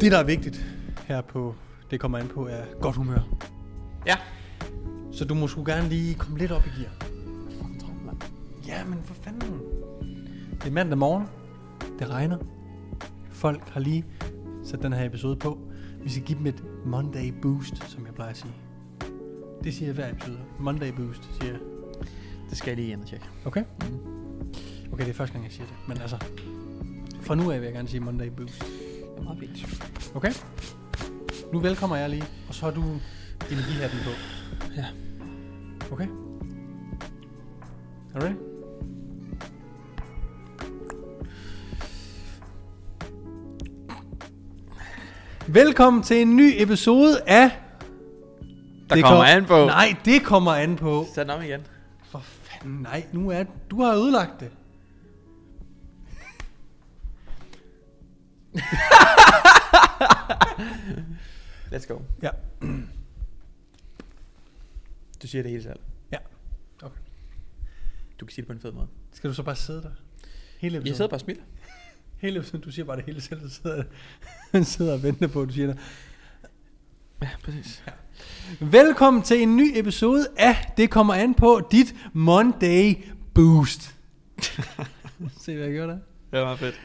Det, der er vigtigt her på Det kommer an på, er godt humør. Ja. Så du må sgu gerne lige komme lidt op i gear. Ja, men for fanden. Det er mandag morgen. Det regner. Folk har lige sat den her episode på. Vi skal give dem et Monday boost, som jeg plejer at sige. Det siger jeg hver episode. Monday boost, siger jeg. Det skal jeg lige ind og tjekke. Okay? Mm. Okay, det er første gang, jeg siger det. Men altså, fra nu af vil jeg gerne sige Monday boost. Meget fint. Okay? Nu velkommer jeg lige, og så har du energihatten på. Ja. Okay? Er du ready? Velkommen til en ny episode af... Der Det kommer kom- an på. Nej, det kommer an på. Sæt den om igen. For fanden, nej, nu er du har ødelagt det. Let's go. Ja. Du siger det hele selv. Ja. Okay. Du kan sige det på en fed måde. Skal du så bare sidde der? Hele episoden? Jeg sidder bare og smiler. Hele episoden, du siger bare det hele selv, så sidder, sidder og venter på, at du siger det. Ja, præcis. Velkommen til en ny episode af Det kommer an på dit Monday Boost. Se hvad jeg gjorde der. Det var meget fedt.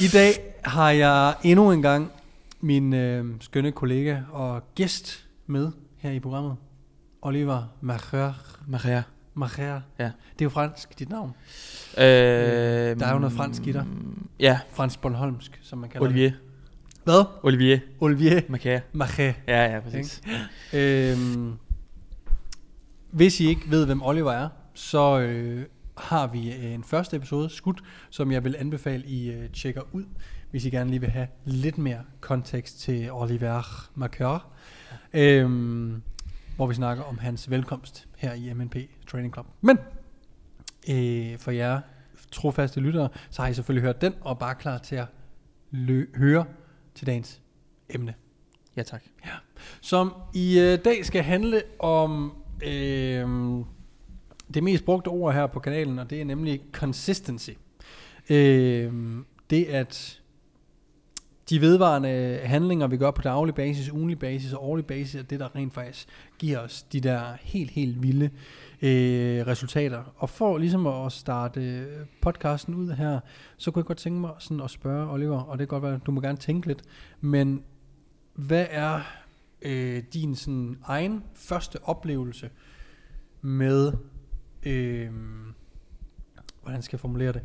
I dag har jeg endnu en gang min øh, skønne kollega og gæst med her i programmet. Oliver Macher. Maria. Macher. Ja. Det er jo fransk, dit navn. Øh, der er jo noget fransk i dig. Ja, Fransk Bornholmsk, som man kalder Olivier. det. Hvad? Olivier. Olivier Maria. Macher. Ja, ja, præcis. Øhm, hvis I ikke ved, hvem Oliver er, så øh, har vi en første episode skudt, som jeg vil anbefale, I øh, tjekker ud, hvis I gerne lige vil have lidt mere kontekst til Oliver Marqueur. Øhm, hvor vi snakker om hans velkomst her i MNP Training Club. Men øh, for jer trofaste lyttere, så har I selvfølgelig hørt den, og bare klar til at lø- høre til dagens emne Ja, tak. som i øh, dag skal handle om øh, det mest brugte ord her på kanalen, og det er nemlig consistency. Øh, det at de vedvarende handlinger, vi gør på daglig basis, ugenlig basis og årlig basis, er det, der rent faktisk giver os de der helt, helt vilde øh, resultater. Og for ligesom at starte øh, podcasten ud her, så kunne jeg godt tænke mig sådan at spørge Oliver, og det kan godt være, du må gerne tænke lidt, men hvad er øh, din sådan egen første oplevelse med, øh, hvordan skal jeg formulere det,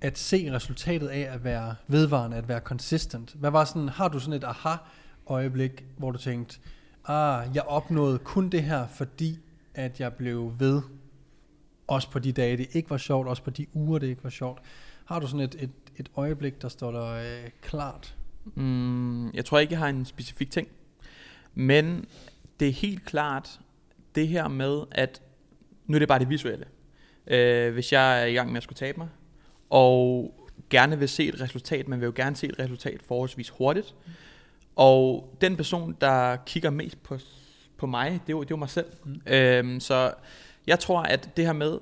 at se resultatet af at være vedvarende, at være consistent? Hvad var sådan, har du sådan et aha-øjeblik, hvor du tænkte, ah, jeg opnåede kun det her, fordi at jeg blev ved, også på de dage, det ikke var sjovt, også på de uger, det ikke var sjovt. Har du sådan et, et, et øjeblik, der står der øh, klart? Mm, jeg tror ikke, jeg har en specifik ting. Men det er helt klart det her med, at nu er det bare det visuelle. Øh, hvis jeg er i gang med at skulle tabe mig, og gerne vil se et resultat, man vil jo gerne se et resultat forholdsvis hurtigt. Og den person, der kigger mest på, på mig, det er jo, det er jo mig selv. Mm. Øhm, så jeg tror, at det her med,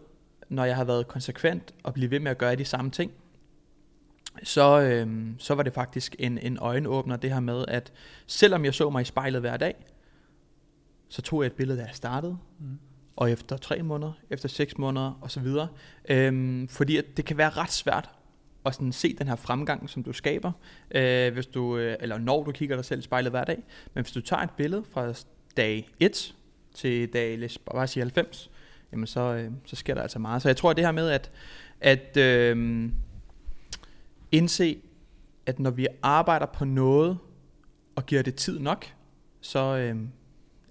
når jeg har været konsekvent og blive ved med at gøre de samme ting, så, øhm, så var det faktisk en, en øjenåbner, det her med, at selvom jeg så mig i spejlet hver dag, så tog jeg et billede, da jeg startede, Mm og efter tre måneder, efter seks måneder osv. Øhm, fordi at det kan være ret svært at sådan se den her fremgang, som du skaber, øh, hvis du, øh, eller når du kigger dig selv i spejlet hver dag. Men hvis du tager et billede fra dag 1 til dag, lad os bare sige 90, jamen så, øh, så sker der altså meget. Så jeg tror, at det her med at, at øh, indse, at når vi arbejder på noget, og giver det tid nok, så, øh,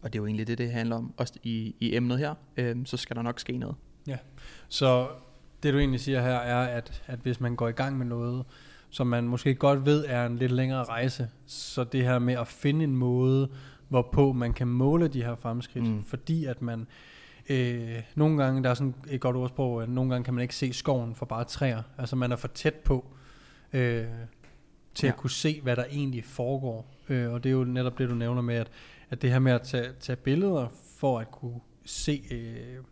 og det er jo egentlig det, det handler om, også i, i emnet her, øh, så skal der nok ske noget. Så det du egentlig siger her er, at, at hvis man går i gang med noget, som man måske godt ved er en lidt længere rejse, så det her med at finde en måde, hvorpå man kan måle de her fremskridt, mm. Fordi at man øh, nogle gange, der er sådan et godt ordsprog, at nogle gange kan man ikke se skoven for bare træer, altså man er for tæt på øh, til ja. Ja. at kunne se, hvad der egentlig foregår, øh, og det er jo netop det, du nævner med, at, at det her med at tage, tage billeder for at kunne se øh,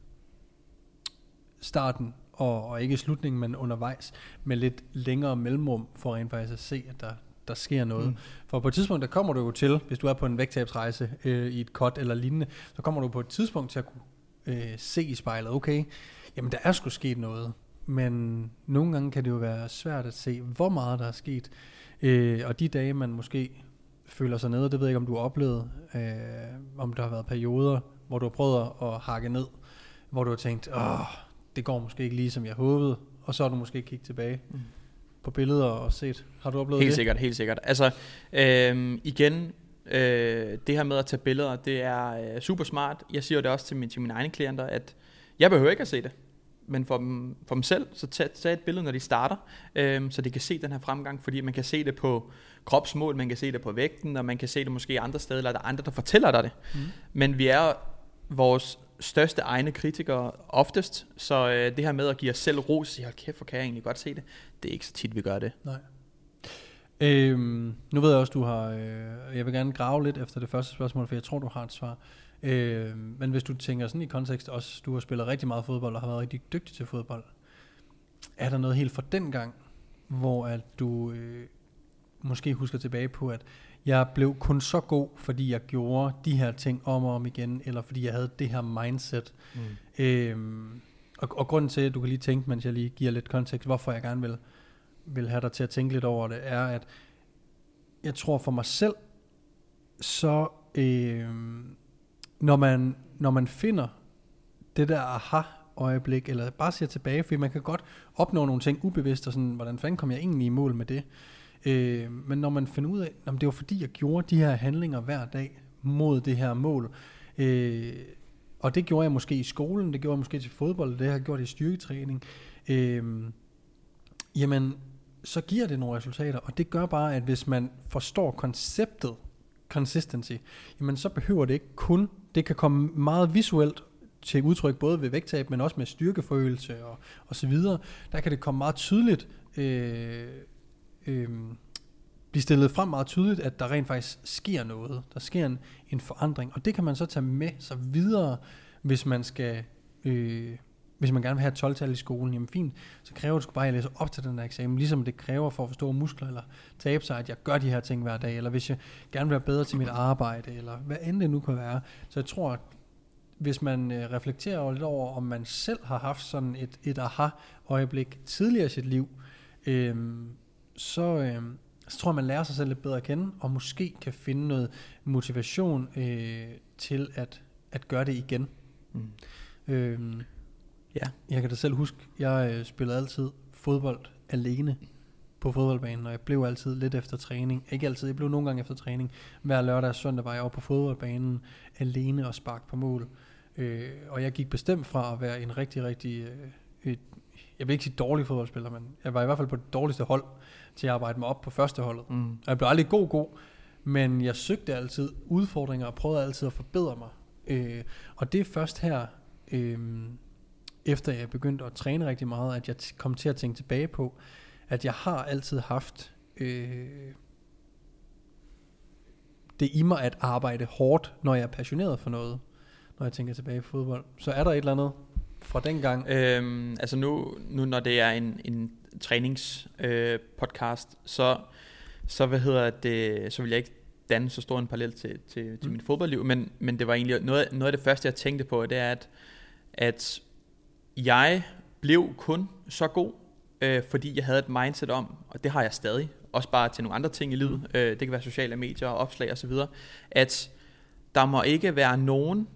starten og, og ikke slutningen, men undervejs med lidt længere mellemrum for rent faktisk at se, at der, der sker noget. Mm. For på et tidspunkt, der kommer du jo til, hvis du er på en vægttabsrejse øh, i et cut eller lignende, så kommer du på et tidspunkt til at kunne øh, se i spejlet, okay, jamen der er sgu sket noget. Men nogle gange kan det jo være svært at se, hvor meget der er sket. Øh, og de dage, man måske føler sig nede, det ved jeg ikke, om du har oplevet, øh, om der har været perioder, hvor du har prøvet at, hakke ned, hvor du har tænkt, åh, det går måske ikke lige, som jeg håbede, og så har du måske kigget tilbage Mm. på billeder og set. Har du oplevet Helt det? sikkert, helt sikkert. Altså, øhm, igen, øh, det her med at tage billeder, det er øh, super smart. Jeg siger det også til, min, til mine egne klienter, at jeg behøver ikke at se det. Men for dem, for dem selv, så tag, tag et billede, når de starter, øhm, så de kan se den her fremgang, fordi man kan se det på kropsmål, man kan se det på vægten, og man kan se det måske andre steder, eller der er andre, der fortæller dig det. Mm. Men vi er vores største egne kritikere oftest, så øh, det her med at give os selv ros, sige, hold kæft, hvor kan jeg egentlig godt se det, det er ikke så tit, vi gør det. Nej. Øhm, nu ved jeg også, du har... Øh, jeg vil gerne grave lidt efter det første spørgsmål, for jeg tror, du har et svar. Øh, men hvis du tænker sådan i kontekst også, du har spillet rigtig meget fodbold og har været rigtig dygtig til fodbold. Er der noget helt fra den gang, hvor at du øh, måske husker tilbage på, at jeg blev kun så god, fordi jeg gjorde de her ting om og om igen, eller fordi jeg havde det her mindset. Mm. Øhm, og, og grunden til, at du kan lige tænke, mens jeg lige giver lidt kontekst, hvorfor jeg gerne vil, vil have dig til at tænke lidt over det, er, at jeg tror for mig selv, så øh, når, man, når man finder det der aha-øjeblik, eller bare ser tilbage, fordi man kan godt opnå nogle ting ubevidst, og sådan, hvordan fanden kom jeg egentlig i mål med det? Øh, men når man finder ud af, at det var fordi, jeg gjorde de her handlinger hver dag mod det her mål, øh, og det gjorde jeg måske i skolen, det gjorde jeg måske til fodbold, det har jeg gjort i styrketræning, øh, jamen, så giver det nogle resultater, og det gør bare, at hvis man forstår konceptet consistency, jamen så behøver det ikke kun, det kan komme meget visuelt til udtryk, både ved vægttab, men også med styrkeforøgelse og, og så videre. Der kan det komme meget tydeligt, øh, øh, blive stillet frem meget tydeligt, at der rent faktisk sker noget. Der sker en, en forandring, og det kan man så tage med sig videre, hvis man skal... Øh, hvis man gerne vil have et 12-tal i skolen, jamen fint, så kræver det sgu bare, at jeg læser op til den her eksamen, ligesom det kræver for at forstå muskler, eller tabe sig, at jeg gør de her ting hver dag, eller hvis jeg gerne vil være bedre til mit arbejde, eller hvad end det nu kan være. Så jeg tror, at hvis man øh, reflekterer over lidt over, om man selv har haft sådan et, et aha-øjeblik tidligere i sit liv, øh, så, øh, så tror jeg, man lærer sig selv lidt bedre at kende, og måske kan finde noget motivation øh, til at, at gøre det igen. Mm. Øhm, Ja. Jeg kan da selv huske, jeg øh, spillede altid fodbold alene på fodboldbanen, og jeg blev altid lidt efter træning. Ikke altid, jeg blev nogle gange efter træning. Hver lørdag og søndag var jeg oppe på fodboldbanen alene og spark på mål. Øh, og jeg gik bestemt fra at være en rigtig, rigtig... Øh, et, jeg vil ikke sige dårlig fodboldspiller, men jeg var i hvert fald på det dårligste hold til at arbejde mig op på første holdet. Mm. Og jeg blev aldrig god god, men jeg søgte altid udfordringer og prøvede altid at forbedre mig. Øh, og det er først her, øh, efter jeg begyndte at træne rigtig meget, at jeg kom til at tænke tilbage på, at jeg har altid haft øh, det i mig at arbejde hårdt, når jeg er passioneret for noget, når jeg tænker tilbage på fodbold. Så er der et eller andet fra den gang? Øhm, altså nu, nu når det er en, en træningspodcast, øh, podcast, så, så, hvad hedder det, så vil jeg ikke danne så stor en parallel til, til, til Mm. mit fodboldliv, men, men det var egentlig noget, noget af det første, jeg tænkte på, det er, at, at jeg blev kun så god, øh, fordi jeg havde et mindset om, og det har jeg stadig, også bare til nogle andre ting i livet, øh, det kan være sociale medier, opslag osv., at der må ikke være nogen,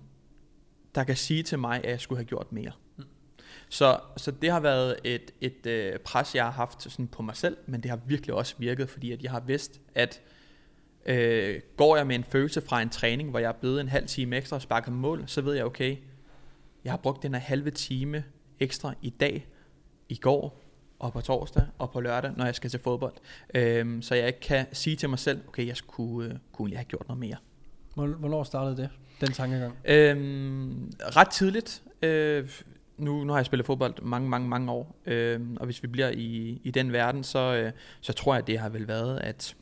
der kan sige til mig, at jeg skulle have gjort mere. Mm. Så, så det har været et, et øh, pres, jeg har haft sådan på mig selv, men det har virkelig også virket, fordi at jeg har vidst, at øh, går jeg med en følelse fra en træning, hvor jeg er blevet en halv time ekstra og sparket mål, så ved jeg, okay, jeg har brugt den her halve time ekstra i dag, i går, og på torsdag, og på lørdag, når jeg skal til fodbold. Øhm, så jeg ikke kan sige til mig selv, okay, jeg skulle, øh, kunne egentlig have gjort noget mere. Hvor- Hvornår startede det, den tankegang? Øhm, ret tidligt. Øh, nu, nu har jeg spillet fodbold mange, mange, mange år. Øh, og hvis vi bliver i, i den verden, så, øh, så tror jeg, det har vel været, at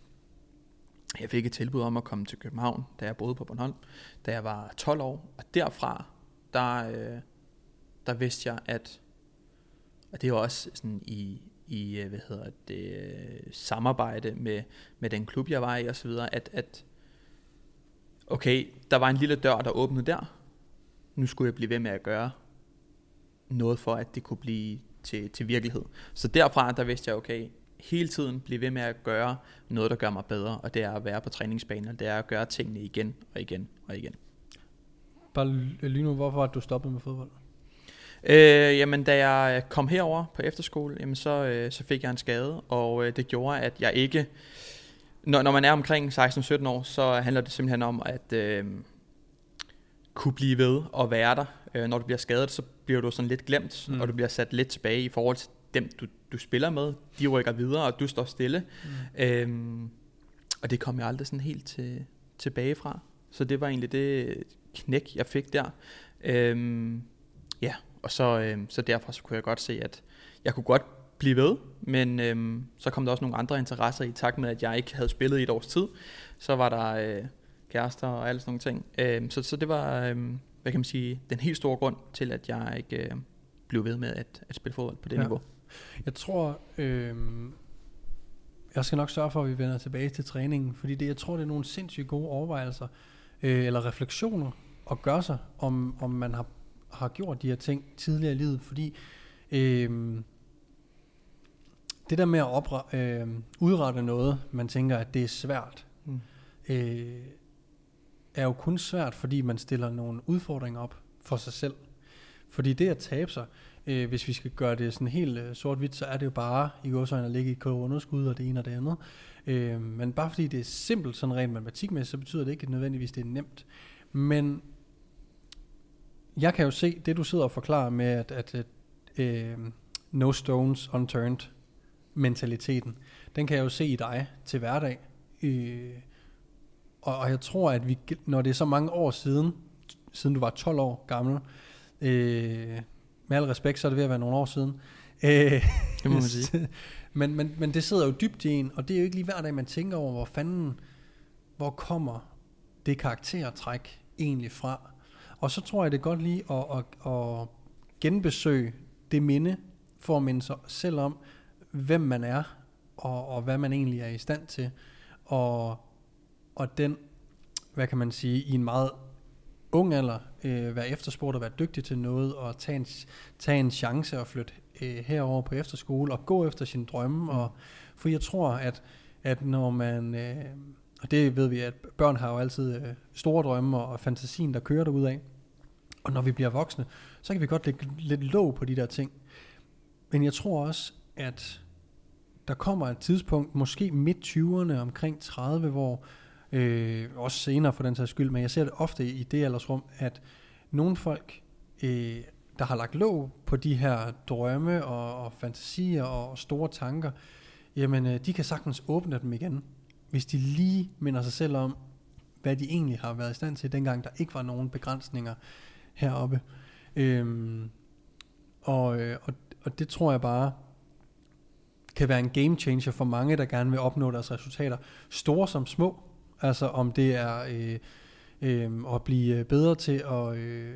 jeg fik et tilbud om at komme til København, da jeg boede på Bornholm, da jeg var 12 år. Og derfra, der, øh, der vidste jeg, at og det var også sådan i, i øh, hvad hedder det, øh, samarbejde med, med den klub, jeg var i osv., at, at okay, der var en lille dør, der åbnede der. Nu skulle jeg blive ved med at gøre noget for, at det kunne blive til, til virkelighed. Så derfra, der vidste jeg, okay, hele tiden blive ved med at gøre noget, der gør mig bedre, og det er at være på træningsbanen, og det er at gøre tingene igen og igen og igen. Bare lige nu, hvorfor har du stoppet med fodbold? Øh, jamen, da jeg kom herover på efterskole, jamen, så, øh, så fik jeg en skade, og øh, det gjorde, at jeg ikke... Når, når man er omkring 16-17 år, så handler det simpelthen om at øh, kunne blive ved og være der. Øh, når du bliver skadet, så bliver du sådan lidt glemt, mm. og du bliver sat lidt tilbage i forhold til dem, du, du spiller med. De rykker videre, og du står stille. Mm. Øhm, og det kom jeg aldrig sådan helt til, tilbage fra. Så det var egentlig det knæk, jeg fik der. Øhm, ja, og så, øhm, så derfra så kunne jeg godt se, at jeg kunne godt blive ved, men øhm, så kom der også nogle andre interesser i takt med, at jeg ikke havde spillet i et års tid. Så var der øh, kærester og alle sådan nogle ting. Øhm, så, så det var, øhm, hvad kan man sige, den helt store grund til, at jeg ikke øh, blev ved med at, at spille fodbold på det ja. niveau. Jeg tror, øh, jeg skal nok sørge for, at vi vender tilbage til træningen, fordi det, jeg tror, det er nogle sindssygt gode overvejelser, øh, eller refleksioner at gøre sig, om, om man har, har gjort de her ting tidligere i livet, fordi øh, det der med at opre, øh, udrette noget, man tænker, at det er svært, mm. øh, er jo kun svært, fordi man stiller nogle udfordringer op for sig selv. Fordi det at tabe sig, øh, hvis vi skal gøre det sådan helt øh, sort-hvidt, så er det jo bare i går at ligge i et underskud og det ene og det andet. Øh, men bare fordi det er simpelt sådan rent matematikmæssigt, så betyder det ikke at nødvendigvis, det er nemt. Men jeg kan jo se, det du sidder og forklarer med, at, at, øh, no stones unturned mentaliteten, den kan jeg jo se i dig til hverdag. Øh, og, og jeg tror, at vi, når det er så mange år siden, siden du var 12 år gammel, øh, med al respekt, så er det ved at være nogle år siden. Øh, det må man sige. men, men, men det sidder jo dybt i en, og det er jo ikke lige hver dag, man tænker over, hvor fanden, hvor kommer det karaktertræk egentlig fra. Og så tror jeg, det er godt lige at, at, at genbesøge det minde, for at minde sig selv om, hvem man er, og, og hvad man egentlig er i stand til. Og, og den, hvad kan man sige, i en meget ung alder øh, være efterspurgt og være dygtig til noget, og tage en, tage en chance og flytte øh, herover på efterskole, og gå efter sine drømme. Mm. Og, for jeg tror, at, at når man, øh, og det ved vi, at børn har jo altid øh, store drømme og, og fantasien, der kører derud af. Og når vi bliver voksne, så kan vi godt lægge lidt låg på de der ting. Men jeg tror også, at der kommer et tidspunkt, måske midt 20'erne, omkring 30, hvor øh, også senere for den sags skyld, men jeg ser det ofte i det aldersrum, at nogle folk, øh, der har lagt låg på de her drømme og, og fantasier og store tanker, jamen øh, de kan sagtens åbne dem igen, hvis de lige minder sig selv om, hvad de egentlig har været i stand til, dengang der ikke var nogen begrænsninger heroppe. Øhm, og, øh, og, og det tror jeg bare kan være en game changer for mange, der gerne vil opnå deres resultater, store som små. Altså om det er øh, øh, at blive øh, bedre til at øh,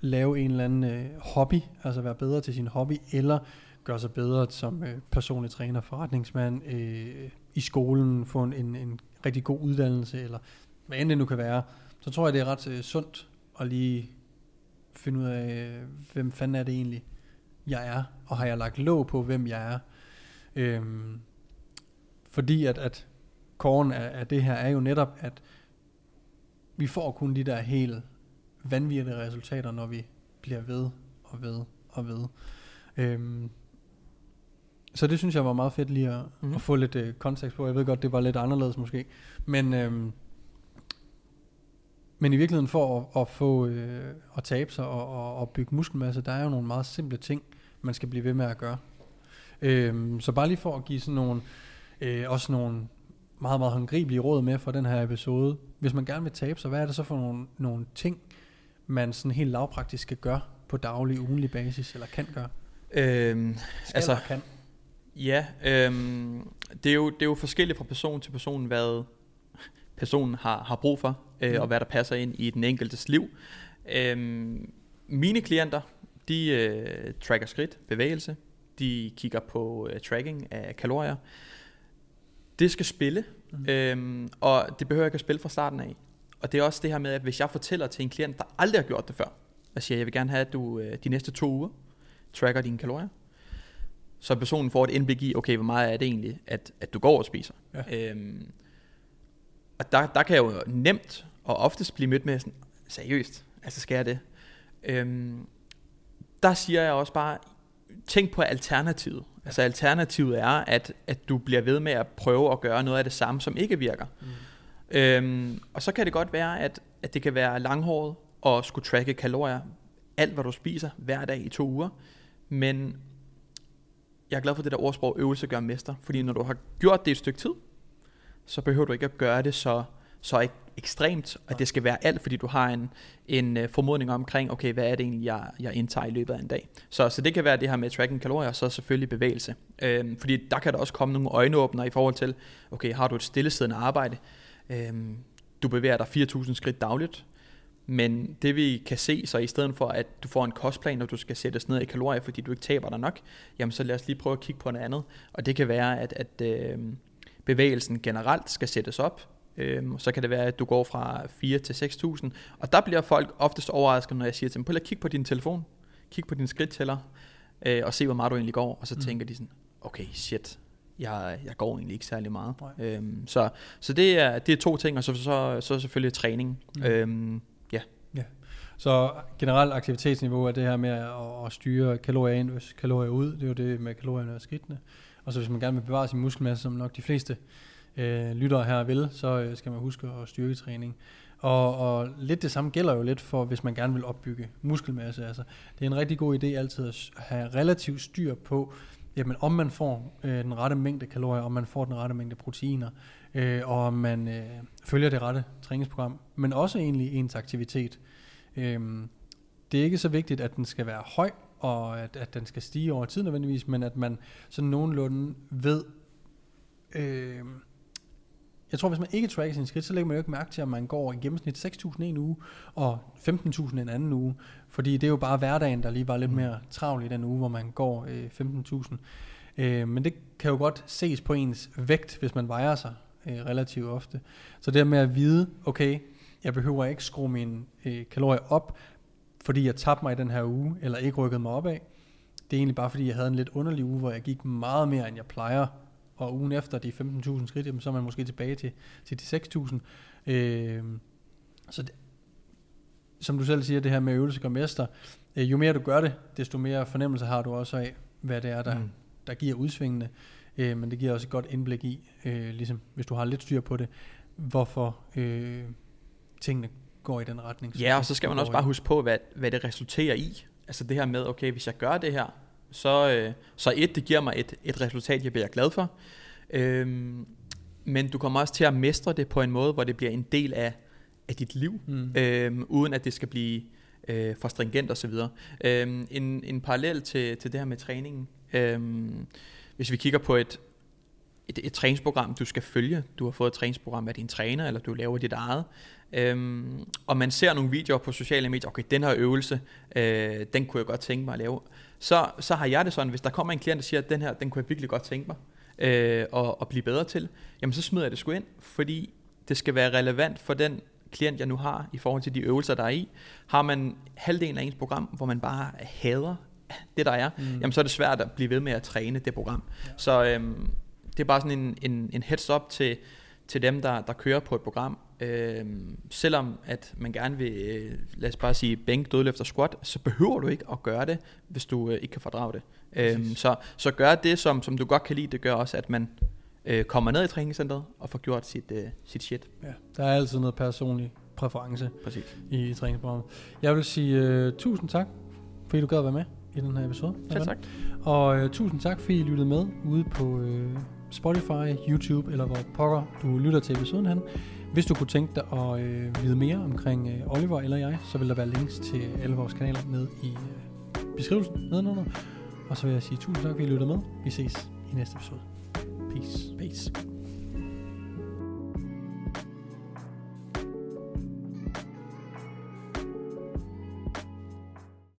lave en eller anden øh, hobby, altså være bedre til sin hobby, eller gøre sig bedre som øh, personlig træner, forretningsmand, øh, i skolen, få en, en, en rigtig god uddannelse, eller hvad end det nu kan være, så tror jeg, det er ret øh, sundt at lige finde ud af, øh, hvem fanden er det egentlig, jeg er, og har jeg lagt låg på, hvem jeg er. Øhm, fordi at, at korn af, af det her er jo netop, at vi får kun de der helt vanvittige resultater, når vi bliver ved og ved og ved. Øhm, så det synes jeg var meget fedt lige at, mm. at få lidt øh, kontekst på. Jeg ved godt, det var lidt anderledes måske. Men, øhm, men i virkeligheden for at, at få øh, at tabe sig og, og, og bygge muskelmasse, der er jo nogle meget simple ting, man skal blive ved med at gøre. Øhm, så bare lige for at give sådan nogle, øh, også nogle meget, meget håndgribelige råd med for den her episode. Hvis man gerne vil tabe sig, hvad er det så for nogle, nogle ting, man sådan helt lavpraktisk skal gøre på daglig, ugenlig basis, eller kan gøre? Øhm, skal altså, kan? Ja, øhm, det, er jo, det er jo forskelligt fra person til person, hvad personen har, har brug for, øh, mm. og hvad der passer ind i den enkeltes liv. Øhm, mine klienter, de øh, tracker skridt, bevægelse, de kigger på uh, tracking af kalorier. Det skal spille, mm. øhm, og det behøver ikke at spille fra starten af. Og det er også det her med, at hvis jeg fortæller til en klient, der aldrig har gjort det før, jeg siger, jeg vil gerne have, at du øh, de næste to uger tracker dine kalorier, så personen får et indblik i, okay, hvor meget er det egentlig, at, at du går og spiser. Ja. Øhm, og der, der kan jeg jo nemt og oftest blive mødt med sådan, seriøst, altså skal jeg det? Øhm, der siger jeg også bare, tænk på alternativet. Ja. Altså alternativet er, at, at du bliver ved med at prøve at gøre noget af det samme, som ikke virker. Mm. Øhm, og så kan det godt være, at, at det kan være langhåret og skulle tracke kalorier, alt hvad du spiser, hver dag i to uger. Men jeg er glad for det der ordsprog, øvelse gør mester. Fordi når du har gjort det et stykke tid, så behøver du ikke at gøre det så, så ek- ekstremt, at det skal være alt, fordi du har en, en uh, formodning omkring, okay, hvad er det egentlig, jeg, jeg indtager i løbet af en dag. Så, så det kan være det her med tracking kalorier, og så selvfølgelig bevægelse. Øhm, fordi der kan der også komme nogle øjenåbner i forhold til, okay, har du et stillesiddende arbejde, øhm, du bevæger dig 4.000 skridt dagligt, men det vi kan se, så i stedet for at du får en kostplan, og du skal sættes ned i kalorier, fordi du ikke taber dig nok, jamen så lad os lige prøve at kigge på noget andet. Og det kan være, at, at øh, bevægelsen generelt skal sættes op. Øh, så kan det være, at du går fra 4 til 6.000. Og der bliver folk oftest overrasket, når jeg siger til dem, prøv at kigge på din telefon, kig på din skridttæller, øh, og se, hvor meget du egentlig går. Og så mm. tænker de sådan, okay, shit, jeg, jeg går egentlig ikke særlig meget. Øhm, så så det, er, det er to ting, og så, så, så selvfølgelig træning. Mm. Øhm. Så generelt aktivitetsniveau er det her med at, at styre kalorier ind, hvis kalorier ud, det er jo det med kalorierne og skridtene. Og så hvis man gerne vil bevare sin muskelmasse, som nok de fleste øh, lyttere her vil, så øh, skal man huske at styrketræning. Og, og lidt det samme gælder jo lidt for, hvis man gerne vil opbygge muskelmasse. Altså, det er en rigtig god idé altid at have relativt styr på, jamen, om man får øh, den rette mængde kalorier, om man får den rette mængde proteiner, øh, og om man øh, følger det rette træningsprogram, men også egentlig ens aktivitet. Øh, det er ikke så vigtigt, at den skal være høj, og at, at den skal stige over tid nødvendigvis, men at man sådan nogenlunde ved, øh, jeg tror, hvis man ikke tracker sine skridt, så lægger man jo ikke mærke til, at man går i gennemsnit 6.000 en uge, og 15.000 en anden uge. Fordi det er jo bare hverdagen, der lige var lidt mm. mere travl i den uge, hvor man går øh, 15.000. Øh, men det kan jo godt ses på ens vægt, hvis man vejer sig øh, relativt ofte. Så det med at vide, okay, jeg behøver ikke skrue mine øh, kalorier op, fordi jeg tabte mig i den her uge, eller ikke rykkede mig op af. Det er egentlig bare fordi, jeg havde en lidt underlig uge, hvor jeg gik meget mere, end jeg plejer. Og ugen efter de 15.000 skridt, jamen, så er man måske tilbage til, til de 6.000. Øh, så det, som du selv siger, det her med øvelse gør mester. Øh, jo mere du gør det, desto mere fornemmelse har du også af, hvad det er, der, mm. der giver udsvingene. Øh, men det giver også et godt indblik i, øh, ligesom hvis du har lidt styr på det, hvorfor øh, tingene går i den retning. Ja, og så skal man også bare huske på, hvad, hvad det resulterer i. Altså det her med, okay, hvis jeg gør det her, så, øh, så et, det giver mig et, et resultat, jeg bliver glad for. Øhm, men du kommer også til at mestre det på en måde, hvor det bliver en del af, af dit liv, mm. øhm, uden at det skal blive øh, for stringent osv. Øhm, en, en parallel til, til det her med træningen. Øhm, hvis vi kigger på et, et, et træningsprogram, du skal følge. Du har fået et træningsprogram af din træner, eller du laver dit eget. Øhm, og man ser nogle videoer på sociale medier, okay, den her øvelse, øh, den kunne jeg godt tænke mig at lave. Så, så har jeg det sådan, hvis der kommer en klient, der siger, at den her, den kunne jeg virkelig godt tænke mig øh, at, at blive bedre til, jamen så smider jeg det sgu ind, fordi det skal være relevant for den klient, jeg nu har, i forhold til de øvelser, der er i. Har man halvdelen af ens program, hvor man bare hader det, der er, mm. jamen så er det svært at blive ved med at træne det program. Ja. Så øhm, det er bare sådan en, en, en heads up til, til dem, der, der kører på et program. Øhm, selvom at man gerne vil, øh, lad os bare sige, bænk, dødløft og squat, så behøver du ikke at gøre det, hvis du øh, ikke kan fordrage det. Øhm, så, så gør det, som, som du godt kan lide, det gør også, at man øh, kommer ned i træningscenteret og får gjort sit, øh, sit shit. Ja, der er altid noget personlig præference Præcis. i træningsprogrammet. Jeg vil sige uh, tusind tak, fordi du gad at være med i den her episode. Selv tak. Og uh, tusind tak, fordi I lyttede med ude på uh, Spotify, YouTube eller hvor pokker du lytter til episoden han. Hvis du kunne tænke dig at øh, vide mere omkring øh, Oliver eller jeg, så vil der være links til alle vores kanaler ned i øh, beskrivelsen nedenunder. Og så vil jeg sige tusind tak, fordi I lyttede med. Vi ses i næste episode. Peace. Peace.